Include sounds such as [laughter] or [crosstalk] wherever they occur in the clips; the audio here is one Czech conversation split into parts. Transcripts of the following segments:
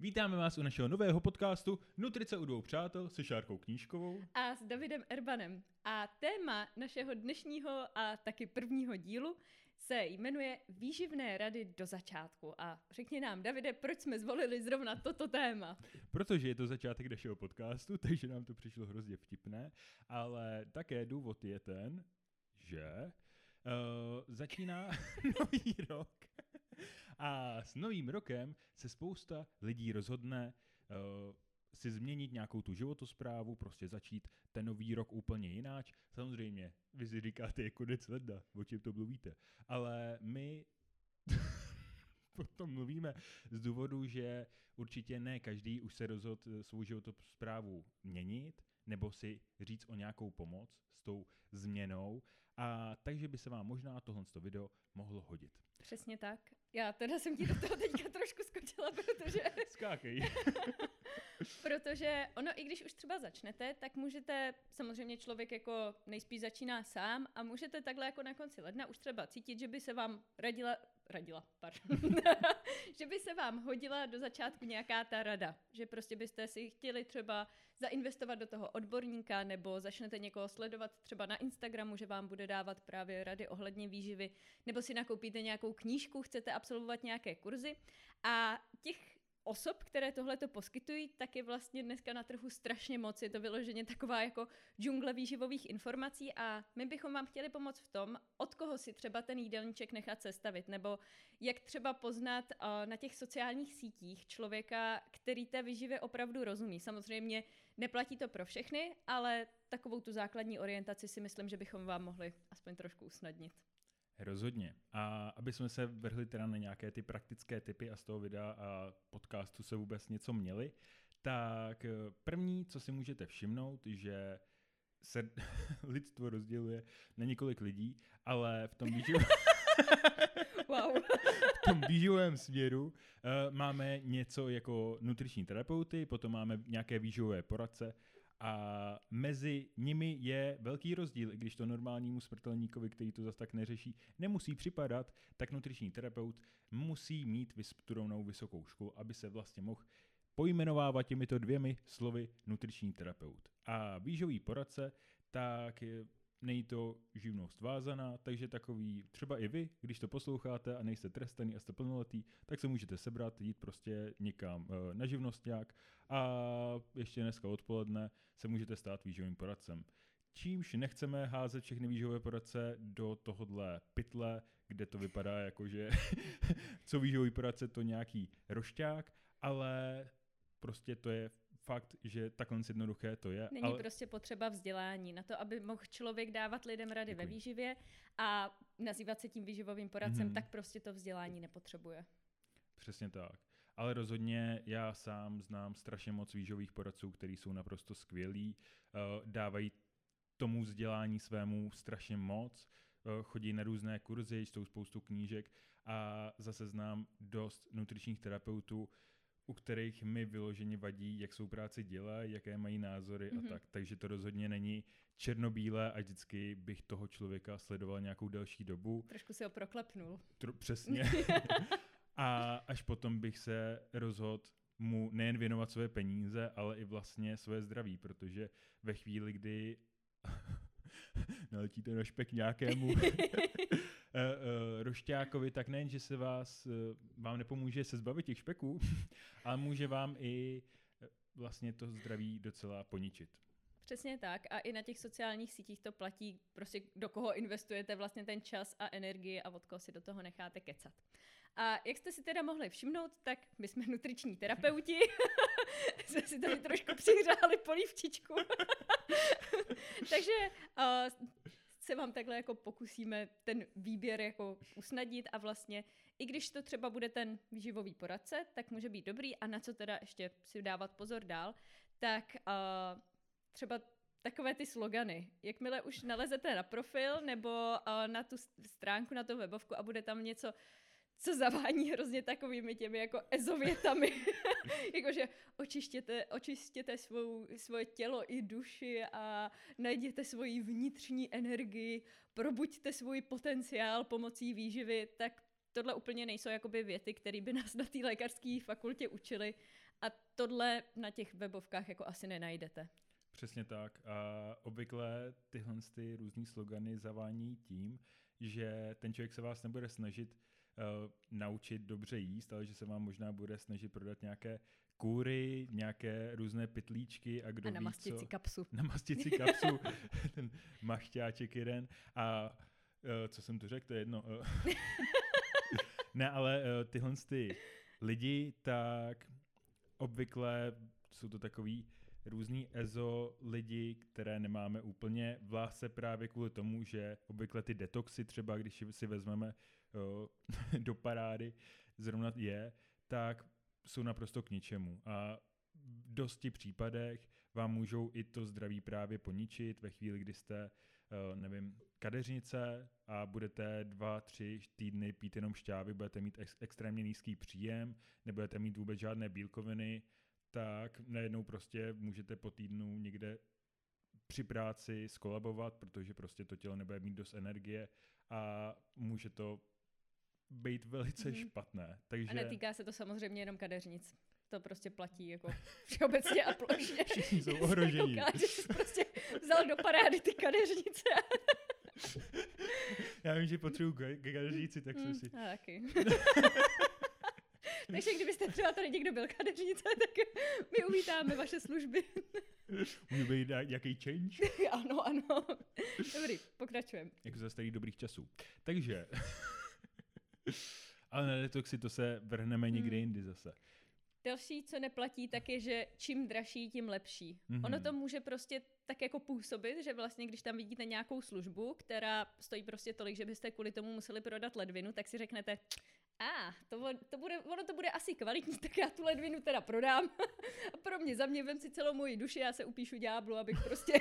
Vítáme vás u našeho nového podcastu Nutrice u dvou přátel se Šárkou Knížkovou. A s Davidem Erbanem. A téma našeho dnešního a taky prvního dílu se jmenuje Výživné rady do začátku. A řekni nám, Davide, proč jsme zvolili zrovna toto téma? Protože je to začátek našeho podcastu, [laughs] takže nám to přišlo hrozně vtipné, ale také důvod je ten, že uh, začíná [laughs] nový rok a s novým rokem se spousta lidí rozhodne uh, si změnit nějakou tu životosprávu, prostě začít ten nový rok úplně jináč. Samozřejmě, vy si říkáte, je konec ledna, o čem to mluvíte. Ale my [laughs] potom mluvíme z důvodu, že určitě ne každý už se rozhodl svou životosprávu měnit, nebo si říct o nějakou pomoc s tou změnou. A takže by se vám možná tohle video mohlo hodit. Přesně tak. Já teda jsem ti do toho teďka [laughs] trošku skočila, protože... Skákej. [laughs] protože ono, i když už třeba začnete, tak můžete, samozřejmě člověk jako nejspíš začíná sám a můžete takhle jako na konci ledna už třeba cítit, že by se vám radila, radila, pardon, [laughs] že by se vám hodila do začátku nějaká ta rada, že prostě byste si chtěli třeba zainvestovat do toho odborníka nebo začnete někoho sledovat třeba na Instagramu, že vám bude dávat právě rady ohledně výživy, nebo si nakoupíte nějakou knížku, chcete absolvovat nějaké kurzy. A těch osob, které tohle to poskytují, tak je vlastně dneska na trhu strašně moc. Je to vyloženě taková jako džungle výživových informací a my bychom vám chtěli pomoct v tom, od koho si třeba ten jídelníček nechat sestavit, nebo jak třeba poznat uh, na těch sociálních sítích člověka, který té výživě opravdu rozumí. Samozřejmě neplatí to pro všechny, ale takovou tu základní orientaci si myslím, že bychom vám mohli aspoň trošku usnadnit. Rozhodně. A aby jsme se vrhli teda na nějaké ty praktické typy a z toho videa a podcastu se vůbec něco měli, tak eh, první, co si můžete všimnout, že se [laughs] lidstvo rozděluje na několik lidí, ale v tom výživovém, wow. [laughs] [laughs] v tom výživovém směru uh, máme něco jako nutriční terapeuty, potom máme nějaké výživové poradce a mezi nimi je velký rozdíl, i když to normálnímu smrtelníkovi, který to zase tak neřeší, nemusí připadat, tak nutriční terapeut musí mít vystudovanou vysokou školu, aby se vlastně mohl pojmenovávat těmito dvěmi slovy nutriční terapeut. A výživový poradce, tak není to živnost vázaná, takže takový, třeba i vy, když to posloucháte a nejste trestaný a jste plnoletý, tak se můžete sebrat, jít prostě někam eh, na živnostňák a ještě dneska odpoledne se můžete stát výživovým poradcem. Čímž nechceme házet všechny výživové poradce do tohohle pytle, kde to vypadá jako, že [laughs] co výživový poradce to nějaký rošťák, ale prostě to je fakt, že takhle jednoduché to je. Není ale... prostě potřeba vzdělání na to, aby mohl člověk dávat lidem rady Děkuji. ve výživě a nazývat se tím výživovým poradcem, mm-hmm. tak prostě to vzdělání nepotřebuje. Přesně tak. Ale rozhodně já sám znám strašně moc výživových poradců, kteří jsou naprosto skvělí, uh, dávají tomu vzdělání svému strašně moc, uh, chodí na různé kurzy, čtou spoustu knížek a zase znám dost nutričních terapeutů, u kterých mi vyloženě vadí, jak svou práci dělají, jaké mají názory mm-hmm. a mhm. tak. Takže to rozhodně není černobílé a vždycky bych toho člověka sledoval nějakou delší dobu. Trošku si ho proklepnul. Tr- přesně. [laughs] a až potom bych se rozhodl mu nejen věnovat své peníze, ale i vlastně své zdraví, protože ve chvíli, kdy [laughs] naletíte na špek nějakému [laughs] uh, rošťákovi, tak nejen, že se vás, uh, vám nepomůže se zbavit těch špeků, [laughs] ale může vám i vlastně to zdraví docela poničit. Přesně tak a i na těch sociálních sítích to platí, prostě do koho investujete vlastně ten čas a energii a od koho si do toho necháte kecat. A jak jste si teda mohli všimnout, tak my jsme nutriční terapeuti, [laughs] jsme si tady trošku přihřáli polívčičku. [laughs] Takže uh, se vám takhle jako pokusíme ten výběr jako usnadnit a vlastně i když to třeba bude ten výživový poradce, tak může být dobrý a na co teda ještě si dávat pozor dál, tak uh, třeba takové ty slogany. Jakmile už nalezete na profil nebo uh, na tu stránku, na tu webovku a bude tam něco co zavání hrozně takovými těmi jako ezovětami. [laughs] Jakože očištěte, očistěte svou, svoje tělo i duši a najděte svoji vnitřní energii, probuďte svůj potenciál pomocí výživy, tak tohle úplně nejsou jakoby věty, které by nás na té lékařské fakultě učili a tohle na těch webovkách jako asi nenajdete. Přesně tak. A obvykle tyhle ty různý slogany zavání tím, že ten člověk se vás nebude snažit naučit dobře jíst, ale že se vám možná bude snažit prodat nějaké kůry, nějaké různé pytlíčky a kdo a namastit ví co. kapsu. [laughs] Namastit si kapsu, [laughs] ten machťáček jeden. A uh, co jsem tu řekl, to je jedno. Uh, [laughs] ne, ale tyhle ty lidi, tak obvykle jsou to takový různý EZO lidi, které nemáme úplně v lásce právě kvůli tomu, že obvykle ty detoxy třeba, když si vezmeme [laughs] do parády, zrovna je, tak jsou naprosto k ničemu. A v dosti případech vám můžou i to zdraví právě poničit ve chvíli, kdy jste, uh, nevím, kadeřnice a budete dva, tři týdny pít jenom šťávy, budete mít ex- extrémně nízký příjem, nebudete mít vůbec žádné bílkoviny, tak najednou prostě můžete po týdnu někde při práci skolabovat, protože prostě to tělo nebude mít dost energie a může to být velice mm-hmm. špatné. Takže... A netýká se to samozřejmě jenom kadeřnic. To prostě platí jako [laughs] všeobecně a plošně. Všichni jsou [laughs] ohrožení. Kouká, že jsi prostě vzal do parády ty kadeřnice. [laughs] Já vím, že potřebuji kadeřnici, tak jsem Mm, si... a taky. Takže kdybyste třeba tady někdo byl kadeřnice, tak my uvítáme vaše služby. Může být nějaký change? ano, ano. Dobrý, pokračujeme. Jako za starých dobrých časů. Takže... Ale na detoxy to se vrhneme někdy Hmm. jindy zase. Další, co neplatí, tak je, že čím dražší, tím lepší. Mhm. Mm-hmm. Ono to může prostě tak jako působit, že vlastně, když tam vidíte nějakou službu, která stojí prostě tolik, že byste kvůli tomu museli prodat ledvinu, tak si řeknete, a ah, to, to bude, ono to bude asi kvalitní, [laughs] tak já tu ledvinu teda prodám. A pro mě, za mě vem si celou moji duši, já se upíšu ďáblu, abych prostě... [laughs]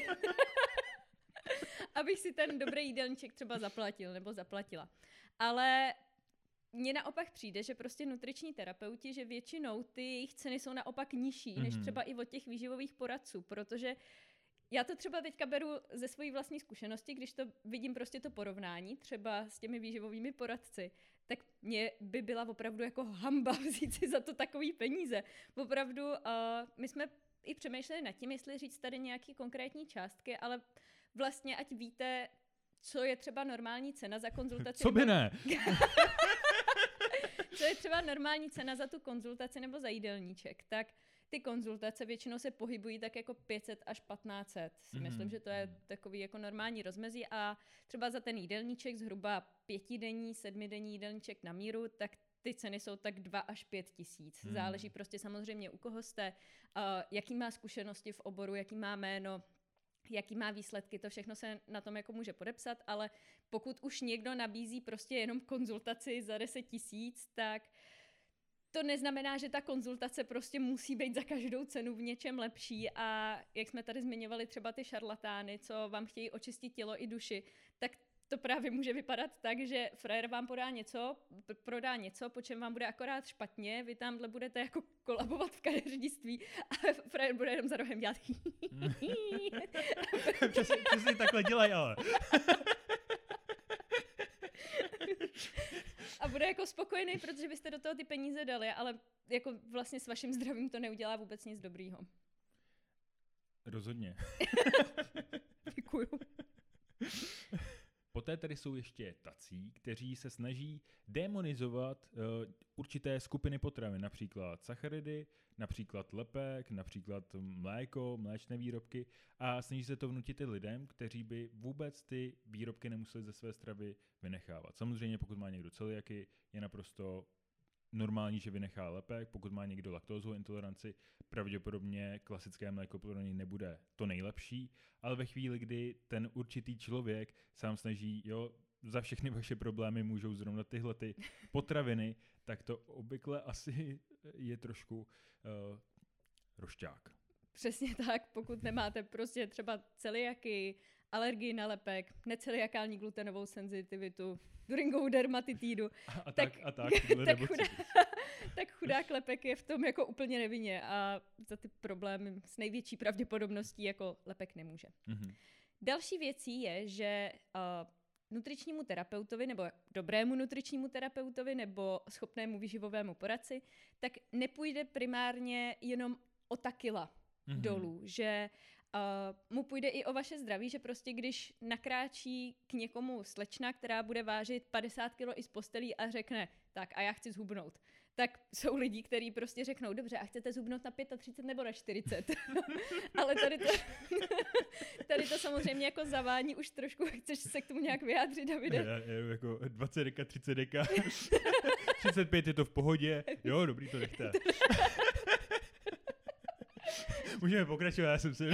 abych si ten dobrý jídelníček třeba zaplatil nebo zaplatila. Ale mně naopak přijde, že prostě nutriční terapeuti, že většinou ty jejich ceny jsou naopak nižší, mm-hmm. než Mhm. třeba i od těch výživových poradců, protože já to třeba teďka beru ze své vlastní zkušenosti, když to vidím prostě to porovnání třeba s těmi výživovými poradci, tak mě by byla opravdu jako hamba [laughs] vzít si za to takový peníze. Opravdu, uh, my jsme i přemýšleli nad tím, jestli říct tady nějaký konkrétní částky, ale vlastně ať víte, co je třeba normální cena za konzultaci. Co by ne? [laughs] [laughs] co je třeba normální cena za tu konzultaci nebo za jídelníček, tak ty konzultace většinou se pohybují tak jako 500 až 1500. Si Mhm. myslím, že to je takový jako normální rozmezí a třeba za ten jídelníček zhruba pětidenní, sedmidenní jídelníček na míru, tak ty ceny jsou tak 2 až 5 tisíc. Hmm. Záleží prostě samozřejmě u koho jste, uh, jaký má zkušenosti v oboru, jaký má jméno, jaký má výsledky, to všechno se na tom jako může podepsat, ale pokud už někdo nabízí prostě jenom konzultaci za 10 tisíc, tak to neznamená, že ta konzultace prostě musí být za každou cenu v něčem lepší. A jak jsme tady zmiňovali třeba ty šarlatány, co vám chtějí očistit tělo i duši, tak to právě může vypadat tak, že frajer vám podá něco, p- prodá něco, po čem vám bude akorát špatně, vy tamhle budete jako kolabovat v kadeřnictví a frajer bude jenom za rohem dělat [laughs] přesně, přesně takhle dělají, ale. a bude jako spokojený, protože byste do toho ty peníze dali, ale jako vlastně s vaším zdravím to neudělá vůbec nic dobrýho. Rozhodně. [laughs] Děkuju. Poté tady jsou ještě tací, kteří se snaží demonizovat uh, určité skupiny potravin, například sacharidy, například lepek, například mléko, mléčné výrobky a snaží se to vnutit i lidem, kteří by vůbec ty výrobky nemuseli ze své stravy vynechávat. Samozřejmě pokud má někdo celiaky, je naprosto normální, že vynechá lepek, pokud má někdo laktózovou intoleranci, pravděpodobně klasické mléko pro něj nebude to nejlepší, ale ve chvíli, kdy ten určitý člověk sám snaží, jo, za všechny vaše problémy můžou zrovna tyhle ty [laughs] potraviny, tak to obvykle asi je trošku uh, rošťák. Přesně tak, pokud nemáte prostě třeba celiaky, alergii na lepek, neceliakální glutenovou senzitivitu, Duringovou dermatitídu, A, a Tak- tak, a tak. [laughs] tak, chudá, [laughs] tak chudák lepek je v tom jako úplně nevinně a za ty problémy s největší pravděpodobností jako lepek nemůže. Mhm. Další věcí je, že uh, nutričnímu terapeutovi nebo dobrému nutričnímu terapeutovi nebo schopnému výživovému poradci, tak nepůjde primárně jenom o ta kila mm-hmm. dolů, že uh, mu půjde i o vaše zdraví, že prostě když nakráčí k někomu slečna, která bude vážit 50 kg i z postelí a řekne, tak a já chci zhubnout, tak jsou lidi, kteří prostě řeknou, dobře, a chcete zubnout na 35 nebo na 40. [laughs] Ale tady to, [laughs] tady to samozřejmě jako zavání už trošku, chceš se k tomu nějak vyjádřit, Davide? Já, já, jako 20 deka, 30 deka, [laughs] 35 je to v pohodě, jo, dobrý, to nechte. Můžeme pokračovat, já jsem si... [laughs]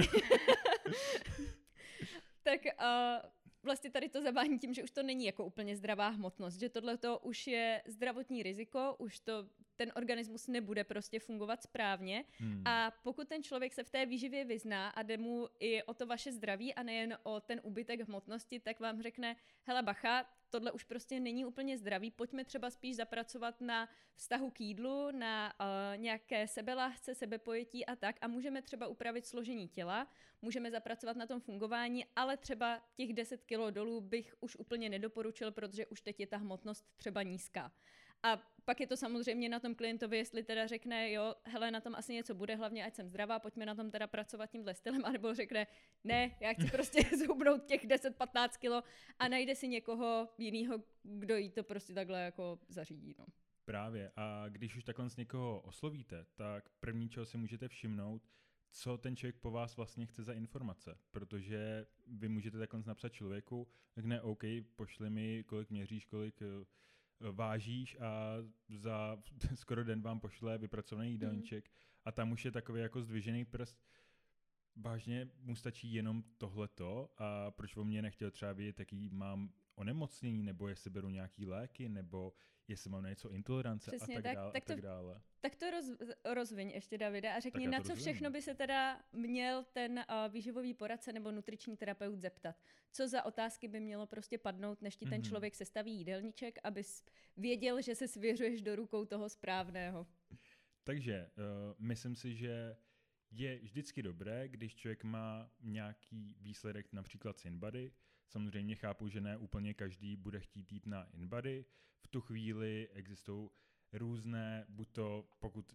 tak uh, vlastně tady to zavání tím, že už to není jako úplně zdravá hmotnost, že tohle to už je zdravotní riziko, už to ten organismus nebude prostě fungovat správně hmm. a pokud ten člověk se v té výživě vyzná a jde mu i o to vaše zdraví a nejen o ten úbytek hmotnosti, tak vám řekne, hele bacha, tohle už prostě není úplně zdravý, pojďme třeba spíš zapracovat na vztahu k jídlu, na uh, nějaké sebelásce, sebepojetí a tak a můžeme třeba upravit složení těla, můžeme zapracovat na tom fungování, ale třeba těch 10 kilo dolů bych už úplně nedoporučil, protože už teď je ta hmotnost třeba nízká. A pak je to samozřejmě na tom klientovi, jestli teda řekne, jo, hele, na tom asi něco bude, hlavně ať jsem zdravá, pojďme na tom teda pracovat tímhle stylem, anebo řekne, ne, já chci prostě [laughs] zhubnout těch 10-15 kilo a najde si někoho jiného, kdo jí to prostě takhle jako zařídí. No. Právě. A když už takhle z někoho oslovíte, tak první, čeho si můžete všimnout, co ten člověk po vás vlastně chce za informace, protože vy můžete takhle napsat člověku, řekne OK, pošli mi, kolik měříš, kolik eh, vážíš a za [laughs] skoro den vám pošle vypracovaný jídelníček mm. a tam už je takový jako zdvižený prst, vážně mu stačí jenom tohleto a proč o mě nechtěl třeba vědět, jaký mám onemocnění, nebo jestli beru nějaký léky, nebo jestli mám na něco intolerance Přesně, a tak, tak, dále. Tak, a tak to, dále. tak to roz, rozviň ještě, Davida, a řekni, na co rozviň. všechno by se teda měl ten uh, výživový poradce nebo nutriční terapeut zeptat. Co za otázky by mělo prostě padnout, než ti ten mm-hmm. člověk sestaví jídelníček, abys věděl, že se svěřuješ do rukou toho správného. Takže uh, myslím si, že je vždycky dobré, když člověk má nějaký výsledek, například Sinbody. Samozřejmě chápu, že ne úplně každý bude chtít jít na InBody. V tu chvíli existují různé, buď to, pokud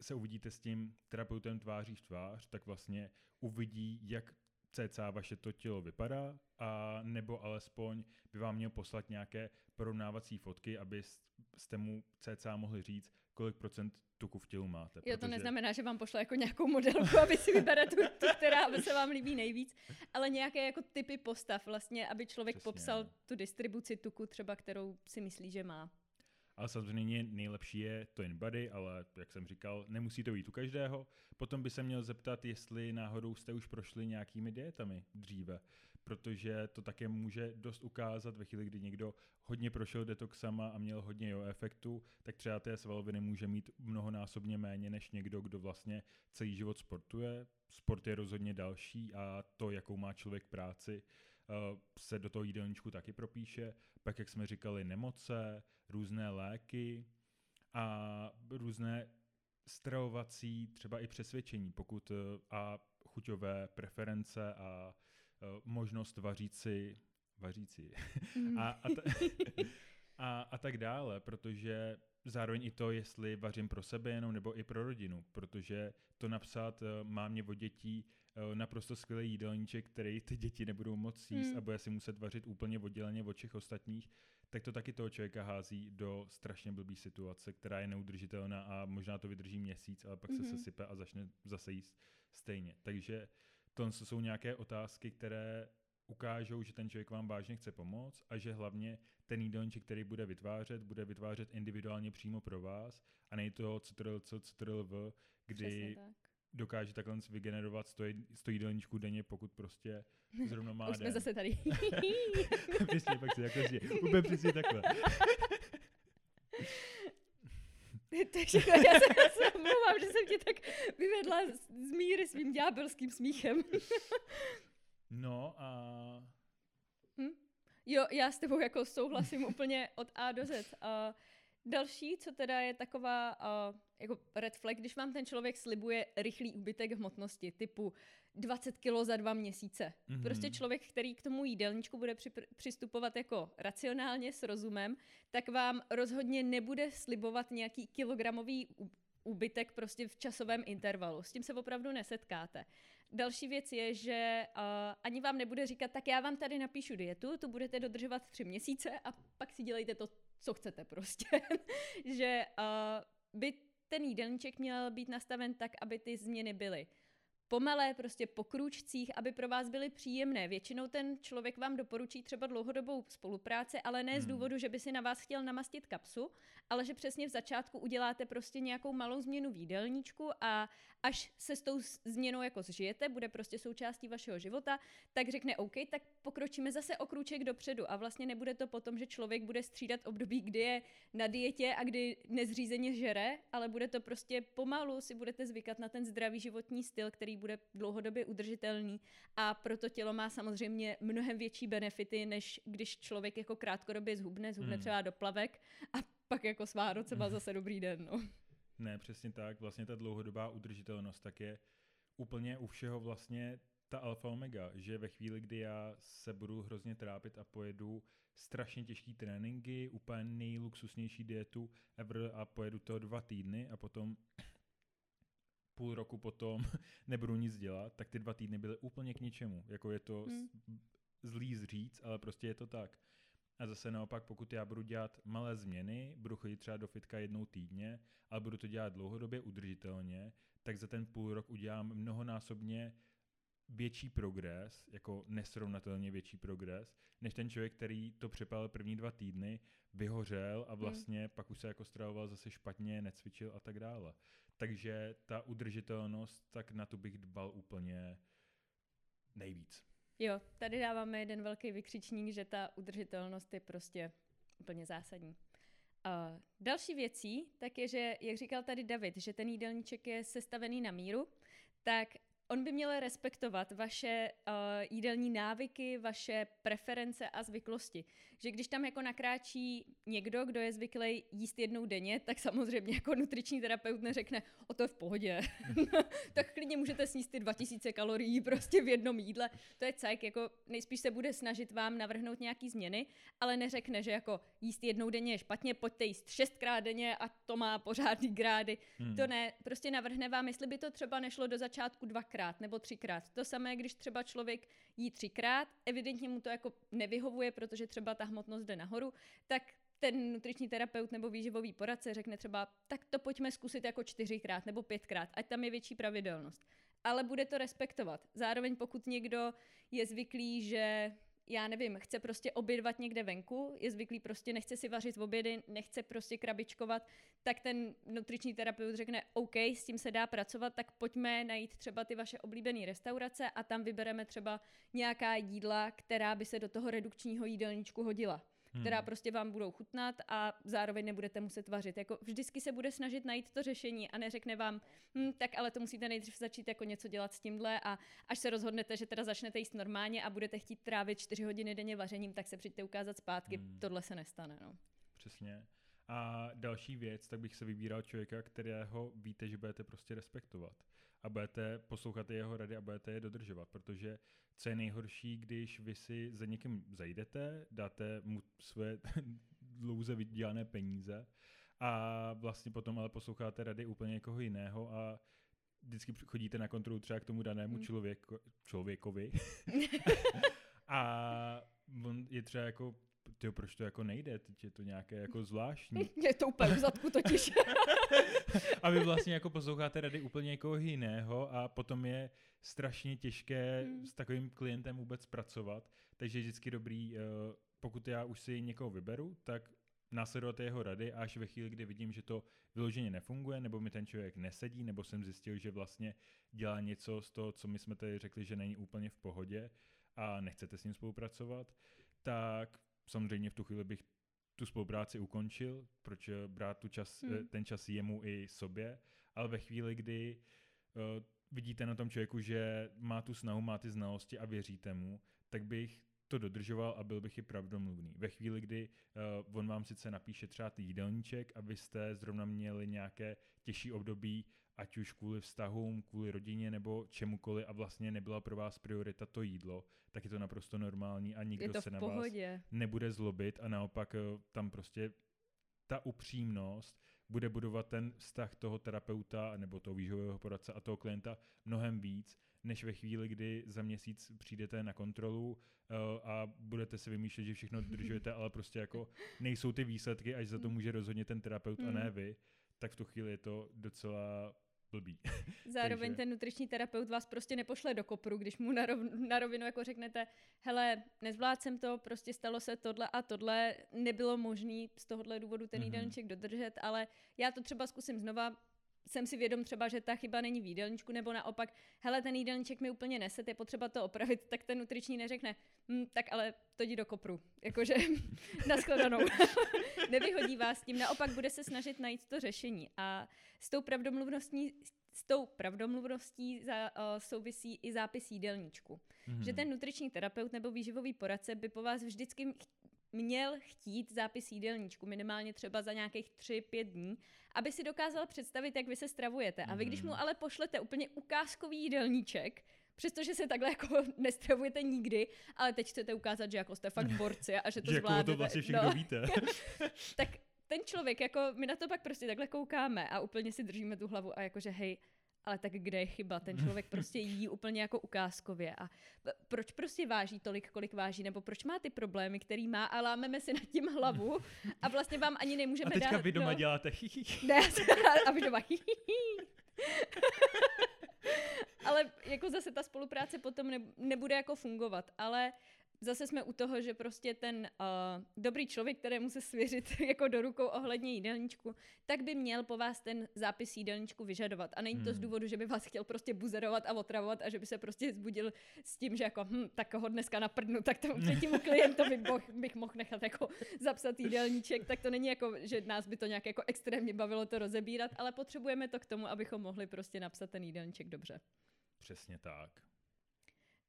se uvidíte s tím terapeutem tváří v tvář, tak vlastně uvidí, jak cca vaše to tělo vypadá, a nebo alespoň by vám měl poslat nějaké porovnávací fotky, abyste mu cca mohli říct, kolik procent tuku v tělu máte. Jo, to neznamená, že vám pošle jako nějakou modelku, aby si vybere tu, tu, která se vám líbí nejvíc, ale nějaké jako typy postav vlastně, aby člověk Přesně. popsal tu distribuci tuku třeba, kterou si myslí, že má. Ale samozřejmě nejlepší je to in body, ale jak jsem říkal, nemusí to být u každého. Potom by se měl zeptat, jestli náhodou jste už prošli nějakými dietami dříve, protože to také může dost ukázat ve chvíli, kdy někdo hodně prošel detoxama a měl hodně jo efektu, tak třeba té svaloviny může mít mnohonásobně méně než někdo, kdo vlastně celý život sportuje. Sport je rozhodně další a to, jakou má člověk práci, eh, se do toho jídelníčku taky propíše. Pak, jak jsme říkali, nemoce, různé léky a různé stravovací, třeba i přesvědčení, pokud eh, a chuťové preference a uh, možnost vařit si, vařit si mm. a, a, ta, [laughs] a, a tak dále, protože zároveň i to, jestli vařím pro sebe jenom nebo i pro rodinu, protože to napsat uh, má mě od dětí naprosto skvělý jídelníček, který ty děti nebudou moc jíst mm. a bude si muset vařit úplně odděleně od všech ostatních, tak to taky toho člověka hází do strašně blbý situace, která je neudržitelná a možná to vydrží měsíc, ale pak mm-hmm. se mhm. sesype a začne zase jíst stejně. Takže to jsou nějaké otázky, které ukážou, že ten člověk vám vážně chce pomoct a že hlavně ten jídelníček, který bude vytvářet, bude vytvářet individuálně přímo pro vás a nej to Ctrl co Ctrl v, kdy dokáže takhle vygenerovat 100, 100 jídelníčků denně, pokud prostě zrovna má Už jsme den. zase tady. [laughs] přesně, pak si takhle zdi. Úplně přesně takhle. [laughs] Takže já se, já se omlouvám, že jsem tě tak vyvedla z míry svým ďábelským smíchem. [laughs] no a... Hm? Jo, já s tebou jako souhlasím úplně od A do Z. A Další, co teda je taková uh, jako red flag, když vám ten člověk slibuje rychlý úbytek hmotnosti, typu 20 kilo za dva měsíce. Mm-hmm. Prostě člověk, který k tomu jídelníčku bude při, přistupovat jako racionálně, s rozumem, tak vám rozhodně nebude slibovat nějaký kilogramový úbytek prostě v časovém intervalu. S tím se opravdu nesetkáte. Další věc je, že uh, ani vám nebude říkat, tak já vám tady napíšu dietu, tu budete dodržovat tři měsíce a pak si dělejte to, co chcete prostě. [laughs] že uh, by ten jídelníček měl být nastaven tak, aby ty změny byly pomalé, prostě po krůčcích, aby pro vás byly příjemné. Většinou ten člověk vám doporučí třeba dlouhodobou spolupráci, ale ne hmm. z důvodu, že by si na vás chtěl namastit kapsu, ale že přesně v začátku uděláte prostě nějakou malou změnu v jídelníčku a až se s tou změnou jako zžijete, bude prostě součástí vašeho života, tak řekne OK, tak pokročíme zase o krůček dopředu a vlastně nebude to potom, že člověk bude střídat období, kdy je na dietě a kdy nezřízeně žere, ale bude to prostě pomalu si budete zvykat na ten zdravý životní styl, který bude dlouhodobě udržitelný a proto tělo má samozřejmě mnohem větší benefity, než když člověk jako krátkodobě zhubne, zhubne hmm. třeba do plavek a pak jako s Vánocema zase [laughs] dobrý den. No. Ne, přesně tak. Vlastně ta dlouhodobá udržitelnost tak je úplně u všeho vlastně ta alfa omega, že ve chvíli, kdy já se budu hrozně trápit a pojedu strašně těžký tréninky, úplně nejluxusnější dietu ever a pojedu to dva týdny a potom půl roku potom [laughs] nebudu nic dělat, tak ty dva týdny byly úplně k ničemu. Jako je to hmm. zlý zříct, ale prostě je to tak. A zase naopak, pokud já budu dělat malé změny, budu chodit třeba do fitka jednou týdně, ale budu to dělat dlouhodobě udržitelně, tak za ten půl rok udělám mnohonásobně větší progres, jako nesrovnatelně větší progres, než ten člověk, který to přepal první dva týdny, vyhořel a hmm. vlastně hmm. pak už se jako stravoval zase špatně, necvičil a tak dále. Takže ta udržitelnost, tak na to bych dbal úplně nejvíc. Jo, tady dáváme jeden velký vykřičník, že ta udržitelnost je prostě úplně zásadní. Uh, další věcí, tak je, že, jak říkal tady David, že ten jídelníček je sestavený na míru, tak On by měl respektovat vaše uh, jídelní návyky, vaše preference a zvyklosti. Že když tam jako nakráčí někdo, kdo je zvyklý jíst jednou denně, tak samozřejmě jako nutriční terapeut neřekne, o to je v pohodě. [laughs] tak klidně můžete sníst ty 2000 kalorií prostě v jednom jídle. To je cajk, jako nejspíš se bude snažit vám navrhnout nějaký změny, ale neřekne, že jako jíst jednou denně je špatně, pojďte jíst šestkrát denně a to má pořádný grády. Hmm. To ne, prostě navrhne vám, jestli by to třeba nešlo do začátku dvakrát dvakrát nebo třikrát. To samé, když třeba člověk jí třikrát, evidentně mu to jako nevyhovuje, protože třeba ta hmotnost jde nahoru, tak ten nutriční terapeut nebo výživový poradce řekne třeba, tak to pojďme zkusit jako čtyřikrát nebo pětkrát, ať tam je větší pravidelnost. Ale bude to respektovat. Zároveň pokud někdo je zvyklý, že já nevím, chce prostě obědvat někde venku, je zvyklý prostě, nechce si vařit v obědy, nechce prostě krabičkovat, tak ten nutriční terapeut řekne, OK, s tím se dá pracovat, tak pojďme najít třeba ty vaše oblíbené restaurace a tam vybereme třeba nějaká jídla, která by se do toho redukčního jídelníčku hodila která hmm. prostě vám budou chutnat a zároveň nebudete muset vařit. Jako vždycky se bude snažit najít to řešení a neřekne vám, hm, tak ale to musíte nejdřív začít jako něco dělat s tímhle a až se rozhodnete, že teda začnete jíst normálně a budete chtít trávit 4 hodiny denně vařením, tak se přijďte ukázat zpátky. Hmm. Tohle se nestane. No. Přesně. A další věc, tak bych se vybíral člověka, kterého víte, že budete prostě respektovat a budete poslouchat jeho rady a budete je dodržovat, protože co je nejhorší, když vy si za někým zajdete, dáte mu své [laughs] dlouze vydělané peníze a vlastně potom ale posloucháte rady úplně někoho jiného a vždycky chodíte na kontrolu třeba k tomu danému hmm. člověko, člověkovi [laughs] [laughs] a on je třeba jako ty proč to jako nejde, teď je to nějaké jako zvláštní. [laughs] Je to úplně v zadku totiž. [laughs] a vy vlastně jako posloucháte rady úplně někoho jiného a potom je strašně těžké hmm. s takovým klientem vůbec pracovat, takže je vždycky dobrý, eh, pokud já už si někoho vyberu, tak následovat jeho rady až ve chvíli, kdy vidím, že to vyloženě nefunguje, nebo mi ten člověk nesedí, nebo jsem zjistil, že vlastně dělá něco z toho, co my jsme tady řekli, že není úplně v pohodě a nechcete s ním spolupracovat, tak samozřejmě v tu chvíli bych tu spolupráci ukončil, proč brát tu čas, hmm. ten čas jemu i sobě, ale ve chvíli, kdy uh, vidíte na tom člověku, že má tu snahu, má ty znalosti a věříte mu, tak bych to dodržoval a byl bych i pravdomluvný. Ve chvíli, kdy uh, on vám sice napíše třeba ty jídelníček a vy jste zrovna měli nějaké těžší období, ať už kvůli vztahům, kvůli rodině nebo čemukoliv a vlastně nebyla pro vás priorita to jídlo, tak je to naprosto normální a nikdo se na pohodě. vás nebude zlobit a naopak uh, tam prostě ta upřímnost bude budovat ten vztah toho terapeuta nebo toho výživového poradce a toho klienta mnohem víc, než ve chvíli, kdy za měsíc přijdete na kontrolu uh, a budete si vymýšlet, že všechno dodržujete, ale prostě jako nejsou ty výsledky, až za to může rozhodně ten terapeut a ne hmm. vy, tak v tu chvíli je to docela blbý. [laughs] Zároveň Takže... ten nutriční terapeut vás prostě nepošle do kopru, když mu na, rov, na rovinu jako řeknete, hele, nezvládl jsem to, prostě stalo se tohle a tohle, nebylo možné z tohohle důvodu ten mm-hmm. jídelníček dodržet, ale já to třeba zkusím znova, jsem si vědom třeba, že ta chyba není v jídelníčku, nebo naopak, hele, ten jídelníček mi úplně neset, je potřeba to opravit, tak ten nutriční neřekne, hm, tak ale to jdi do kopru, jakože [laughs] naschledanou. [laughs] Nevyhodí vás tím, naopak bude se snažit najít to řešení. A s tou pravdomluvností, s tou pravdomluvností za, uh, souvisí i zápis jídelníčku. Mm-hmm. Že ten nutriční terapeut nebo výživový poradce by po vás vždycky měl chtít zápis jídelníčku, minimálně třeba za nějakých 3-5 dní, aby si dokázal představit, jak vy se stravujete. A vy, když mu mhm. ale pošlete úplně ukázkový jídelníček, přestože se takhle jako [laughs] nestravujete nikdy, ale teď chcete ukázat, že jako jste fakt borci a že to [laughs] že zvládnete. Jako to vlastně všechno no. víte. [laughs] tak ten člověk, jako my na to pak prostě takhle koukáme a úplně si držíme tu hlavu a jakože hej, ale tak kde je chyba? Ten člověk prostě [laughs] jí úplně jako ukázkově. A proč prostě váží tolik, kolik váží? Nebo proč má ty problémy, který má a lámeme si nad tím hlavu a vlastně vám ani nemůžeme dát... A teďka dát, vy doma no. děláte Ne, a vy doma [laughs] Ale jako zase ta spolupráce potom nebude jako fungovat. Ale zase jsme u toho, že prostě ten uh, dobrý člověk, kterému se svěřit [laughs] jako do rukou ohledně jídelníčku, tak by měl po vás ten zápis jídelníčku vyžadovat. A není to hmm. z důvodu, že by vás chtěl prostě buzerovat a otravovat a že by se prostě zbudil s tím, že jako hm, tak ho dneska naprdnu, tak to [laughs] třetímu klientovi boh, bych mohl nechat jako zapsat jídelníček, tak to není jako, že nás by to nějak jako extrémně bavilo to rozebírat, ale potřebujeme to k tomu, abychom mohli prostě napsat ten jídelníček dobře. Přesně tak.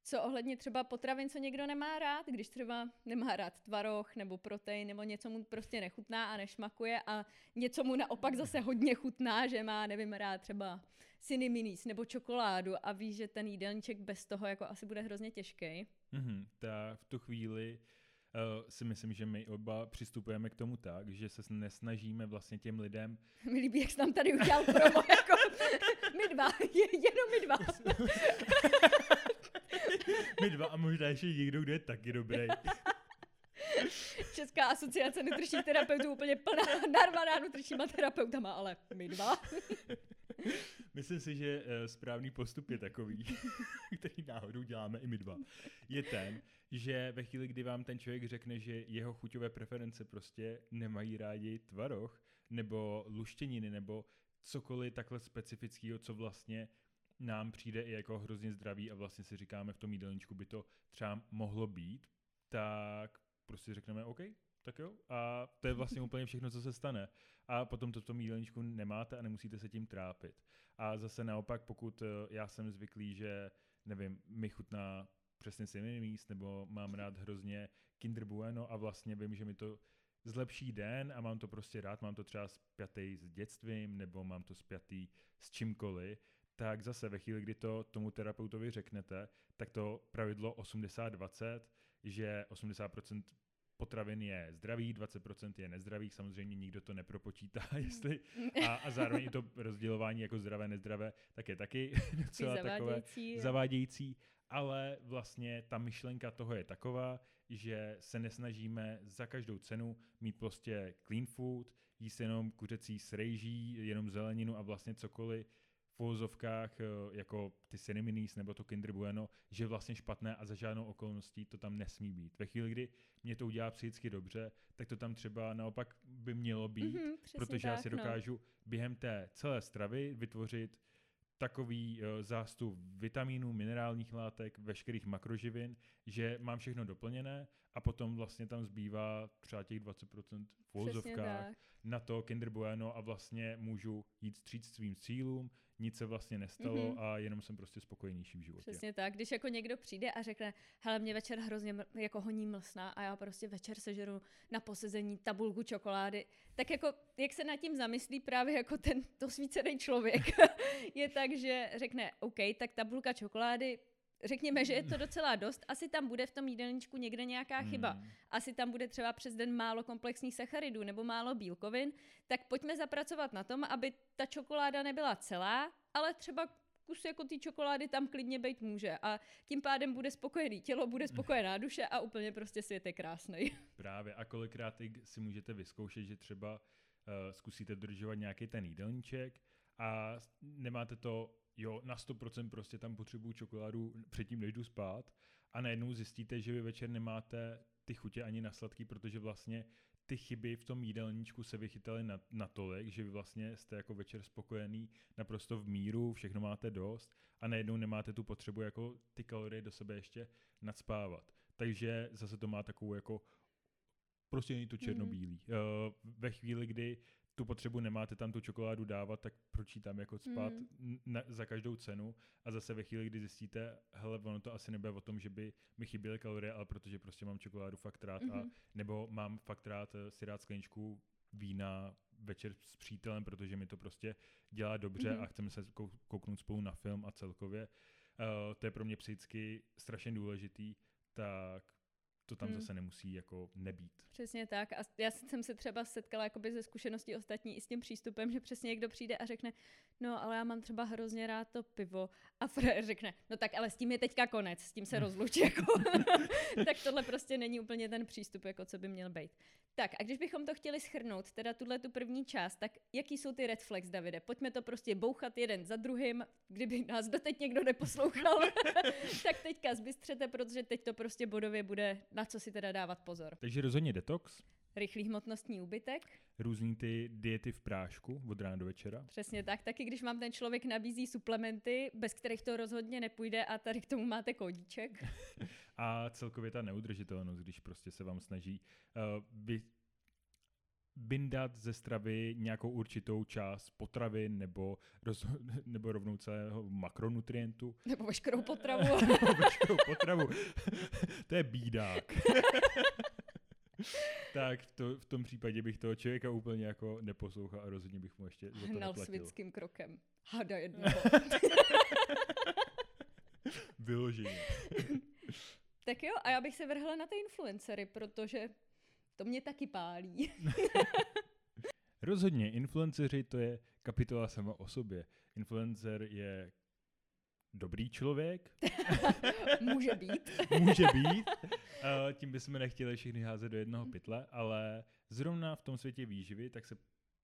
Co ohledně třeba potravin, co někdo nemá rád, když třeba nemá rád tvaroh nebo protein nebo něco mu prostě nechutná a nešmakuje a něco mu naopak zase hodně chutná, že má, nevím, rád třeba minis nebo čokoládu a ví, že ten jídelníček bez toho jako asi bude hrozně těžký. Mm-hmm, tak v tu chvíli uh, si myslím, že my oba přistupujeme k tomu tak, že se nesnažíme vlastně těm lidem... [laughs] Mi líbí, jak jsi tam tady udělal promo, jako [laughs] my dva, [laughs] jenom my dva. [laughs] My dva a možná ještě někdo, kdo je taky dobrý. [laughs] Česká asociace nutričních terapeutů úplně plná, [laughs] narvaná nutričníma terapeutama, ale my dva. Myslím si, že uh, správný postup je takový, který náhodou děláme i my dva, je ten, že ve chvíli, kdy vám ten člověk řekne, že jeho chuťové preference prostě nemají rádi tvaroh, nebo luštěniny, nebo cokoliv takhle specifického, co vlastně nám přijde i jako hrozně zdravý a vlastně si říkáme v tom jídelníčku by to třeba mohlo být, tak prostě řekneme OK, tak jo. A to je vlastně [laughs] úplně všechno, co se stane. A potom to v tom jídelníčku nemáte a nemusíte se tím trápit. A zase naopak, pokud eh, já jsem zvyklý, že nevím, mi chutná přesně si míst, nebo mám rád hrozně Kinder Bueno a vlastně vím, že mi to zlepší den a mám to prostě rád, mám to třeba spjatý s dětstvím, nebo mám to spjatý s čímkoliv, tak zase ve chvíli, kdy to tomu terapeutovi řeknete, tak to pravidlo 80-20, že 80% potravin je zdravý, 20% je nezdravých, samozřejmě nikdo to nepropočítá, [laughs] jestli a, a zároveň to [laughs] rozdělování jako zdravé, nezdravé, tak je taky [laughs] docela takové zavádějící, ale vlastně ta myšlenka toho je taková, že se nesnažíme za každou cenu mít prostě clean food, jíst jenom kuřecí s rejží, jenom zeleninu a vlastně cokoliv, v eh, jako ty Cineminis nebo to Kinder Bueno, že vlastně špatné a za žádnou okolností to tam nesmí být. Ve chvíli, kdy mě to udělá psychicky dobře, tak to tam třeba naopak by mělo být, mm-hmm, protože tak, já si no. dokážu no. během té celé stravy vytvořit takový uh, zástup vitamínů, minerálních látek, veškerých makroživin, že mám všechno doplněné a potom vlastně tam zbývá třeba těch 20% v vozovkách na to Kinder Bueno a vlastně můžu jít stříct svým cílům, nic se vlastně nestalo mm-hmm. a jenom jsem prostě spokojenější v životě. Přesně tak, když jako někdo přijde a řekne, hele, mě večer hrozně jako honí mlsná a já prostě večer sežeru na posezení tabulku čokolády, tak jako, jak se nad tím zamyslí právě jako ten dosvícený člověk, [laughs] je tak, že řekne, OK, tak tabulka čokolády řekněme, že je to docela dost, asi tam bude v tom jídelníčku někde nějaká chyba. Hmm. Asi tam bude třeba přes den málo komplexních sacharidů nebo málo bílkovin, tak pojďme zapracovat na tom, aby ta čokoláda nebyla celá, ale třeba kus jako té čokolády tam klidně být může a tím pádem bude spokojený tělo, bude spokojená duše a úplně prostě svět je krásný. [laughs] Právě a kolikrát si můžete vyzkoušet, že třeba uh, zkusíte dodržovat nějaký ten jídelníček a nemáte to jo, na 100% prostě tam potřebuju čokoládu předtím, než jdu spát a najednou zjistíte, že vy večer nemáte ty chutě ani na sladký, protože vlastně ty chyby v tom jídelníčku se vychytaly na, natolik, že vy vlastně jste jako večer spokojený naprosto v míru, všechno máte dost a najednou nemáte tu potřebu jako ty kalorie do sebe ještě nadspávat. Takže zase to má takovou jako prostě není to černobílý. Mm. Uh, ve chvíli, kdy tu potřebu nemáte tam tu čokoládu dávat, tak proč tam jako spát mm. na, za každou cenu a zase ve chvíli, kdy zjistíte, hele, ono to asi nebude o tom, že by mi chyběly kalorie, ale protože prostě mám čokoládu fakt rád mm-hmm. a nebo mám fakt rád eh, si rád skleničku vína večer s přítelem, protože mi to prostě dělá dobře mm-hmm. a chceme se kouknout spolu na film a celkově. Uh, to je pro mě psychicky strašně důležitý, tak to tam hmm. zase nemusí jako nebýt. Přesně tak. A já jsem se třeba setkala jakoby ze zkušeností ostatní i s tím přístupem, že přesně někdo přijde a řekne, no ale já mám třeba hrozně rád to pivo. A Fred řekne, no tak ale s tím je teďka konec, s tím se rozlučí. Jako. [laughs] tak tohle prostě není úplně ten přístup, jako co by měl být. Tak a když bychom to chtěli schrnout, teda tuhle tu první část, tak jaký jsou ty red flags, Davide? Pojďme to prostě bouchat jeden za druhým, kdyby nás doteď někdo neposlouchal, [laughs] tak teďka zbystřete, protože teď to prostě bodově bude, na co si teda dávat pozor. Takže rozhodně detox. Rychlý hmotnostní úbytek. Různý ty diety v prášku od rána do večera. Přesně tak. Taky když vám ten člověk nabízí suplementy, bez kterých to rozhodně nepůjde a tady k tomu máte kódíček. [laughs] a celkově ta neudržitelnost, když prostě se vám snaží uh, vy, bindat ze stravy nějakou určitou část potravy nebo, roz, [laughs] nebo rovnou celého makronutrientu. [laughs] Nebo veškerou potravu. [laughs] nebo veškerou potravu. to je bídák. tak v, to, v tom případě bych toho člověka úplně jako neposlouchal a rozhodně bych mu ještě za to Hnal světským krokem. Hada jednoho. Vyloženě. tak jo, a já bych se vrhla na ty influencery, protože to mě taky pálí. [laughs] Rozhodně, influenceři to je kapitola sama o sobě. Influencer je dobrý člověk. [laughs] Může být. [laughs] Může být. Uh, tím bychom nechtěli všechny házet do jednoho pytle, ale zrovna v tom světě výživy, tak se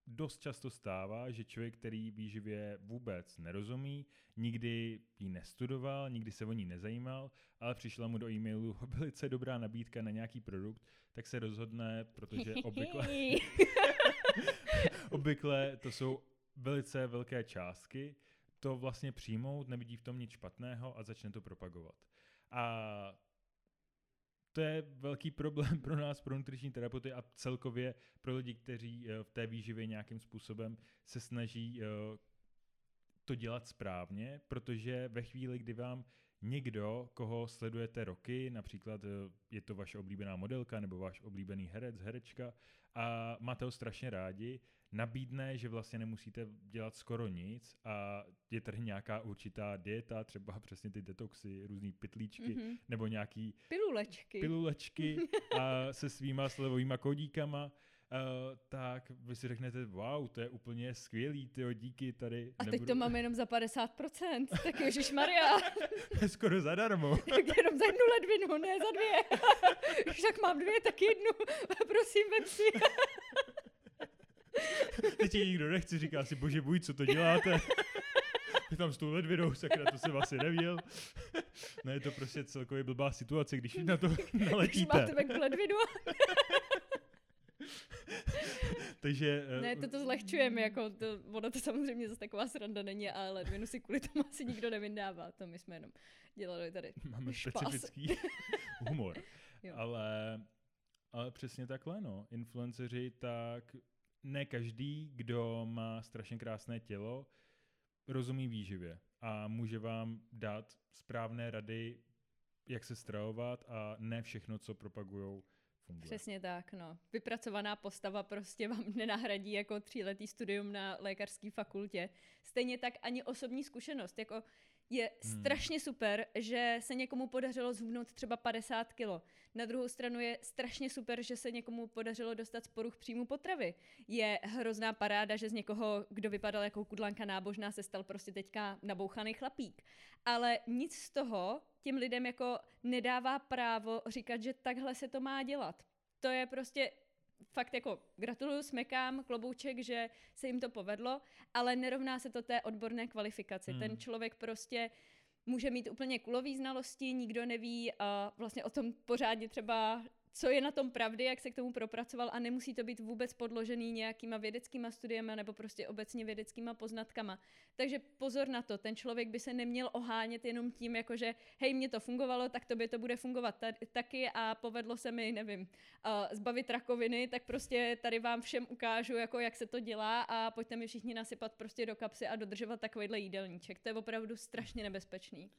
dost často stává, že člověk, který výživě vůbec nerozumí, nikdy ji nestudoval, nikdy se o ní nezajímal, ale přišla mu do e-mailu [laughs] velice dobrá nabídka na nějaký produkt, tak se rozhodne, protože [laughs] obvykle, [laughs] obvykle to jsou velice velké částky, to vlastně přijmout, nevidí v tom nic špatného a začne to propagovat. A to je velký problém pro nás, pro nutriční terapeuty a celkově pro lidi, kteří eh, v té výživě nějakým způsobem se snaží eh, to dělat správně, protože ve chvíli, kdy vám někdo, koho sledujete roky, například eh, je to vaše oblíbená modelka nebo váš oblíbený herec, herečka a máte ho strašně rádi, nabídne, že vlastně nemusíte dělat skoro nic a je tady nějaká určitá dieta, třeba přesně ty detoxy, různý pitlíčky mm-hmm. nebo nějaký pilulečky, pilulečky [laughs] a se svýma slevovýma kodíkama, Uh, tak vy si řeknete, wow, to je úplně skvělý, ty díky tady. A teď to máme jenom za 50%, [laughs] tak Ježíš Maria. Skoro zadarmo. [laughs] tak jenom za jednu ledvinu, ne za dvě. Už tak mám dvě, tak jednu, prosím, vem si. Teď nikdo nechce, říká si, bože bůj, co to děláte? Je tam s tou ledvinou, sakra, to jsem asi nevěděl. Ne, je to prostě celkově blbá situace, když na to naletíte. Když máte venku ledvinu. Takže... Ne, to to zlehčujeme, jako to, ono to samozřejmě zase taková sranda není, ale ledvinu si kvůli tomu asi nikdo nevyndává. To my jsme jenom dělali tady Máme špas. specifický humor. Ale, ale přesně takhle, no. Influenceři, tak ne každý, kdo má strašně krásné tělo, rozumí výživě a může vám dát správné rady, jak se stravovat a ne všechno, co propagujou, funguje. Přesně tak, no. Vypracovaná postava prostě vám nenahradí jako tříletý studium na lékařské fakultě. Stejně tak ani osobní zkušenost. Jako je Hmm. strašně super, že se někomu podařilo zhubnout třeba 50 kilo. Na druhou stranu je strašně super, že se někomu podařilo dostat z poruch příjmu potravy. Je hrozná paráda, že z někoho, kdo vypadal jako kudlanka nábožná, se stal prostě teďka nabouchaný chlapík. Ale nic z toho těm lidem jako nedává právo říkat, že takhle se to má dělat. To je prostě fakt jako gratuluju, smekám, klobouček, že se jim to povedlo, ale nerovná se to té odborné kvalifikaci. Hmm. Ten člověk prostě může mít úplně kulový znalosti, nikdo neví a vlastně o tom pořádně třeba co je na tom pravdy, jak se k tomu propracoval a nemusí to být vůbec podložený nějakýma vědeckýma studiemi nebo prostě obecně vědeckýma poznatkama. Takže pozor na to, ten člověk by se neměl ohánět jenom tím, jako že hej, mně to fungovalo, tak tobě to bude fungovat ta- taky a povedlo se mi, nevím, zbavit rakoviny, tak prostě tady vám všem ukážu, jako jak se to dělá a pojďte mi všichni nasypat prostě do kapsy a dodržovat takovýhle jídelníček. To je opravdu strašně nebezpečný.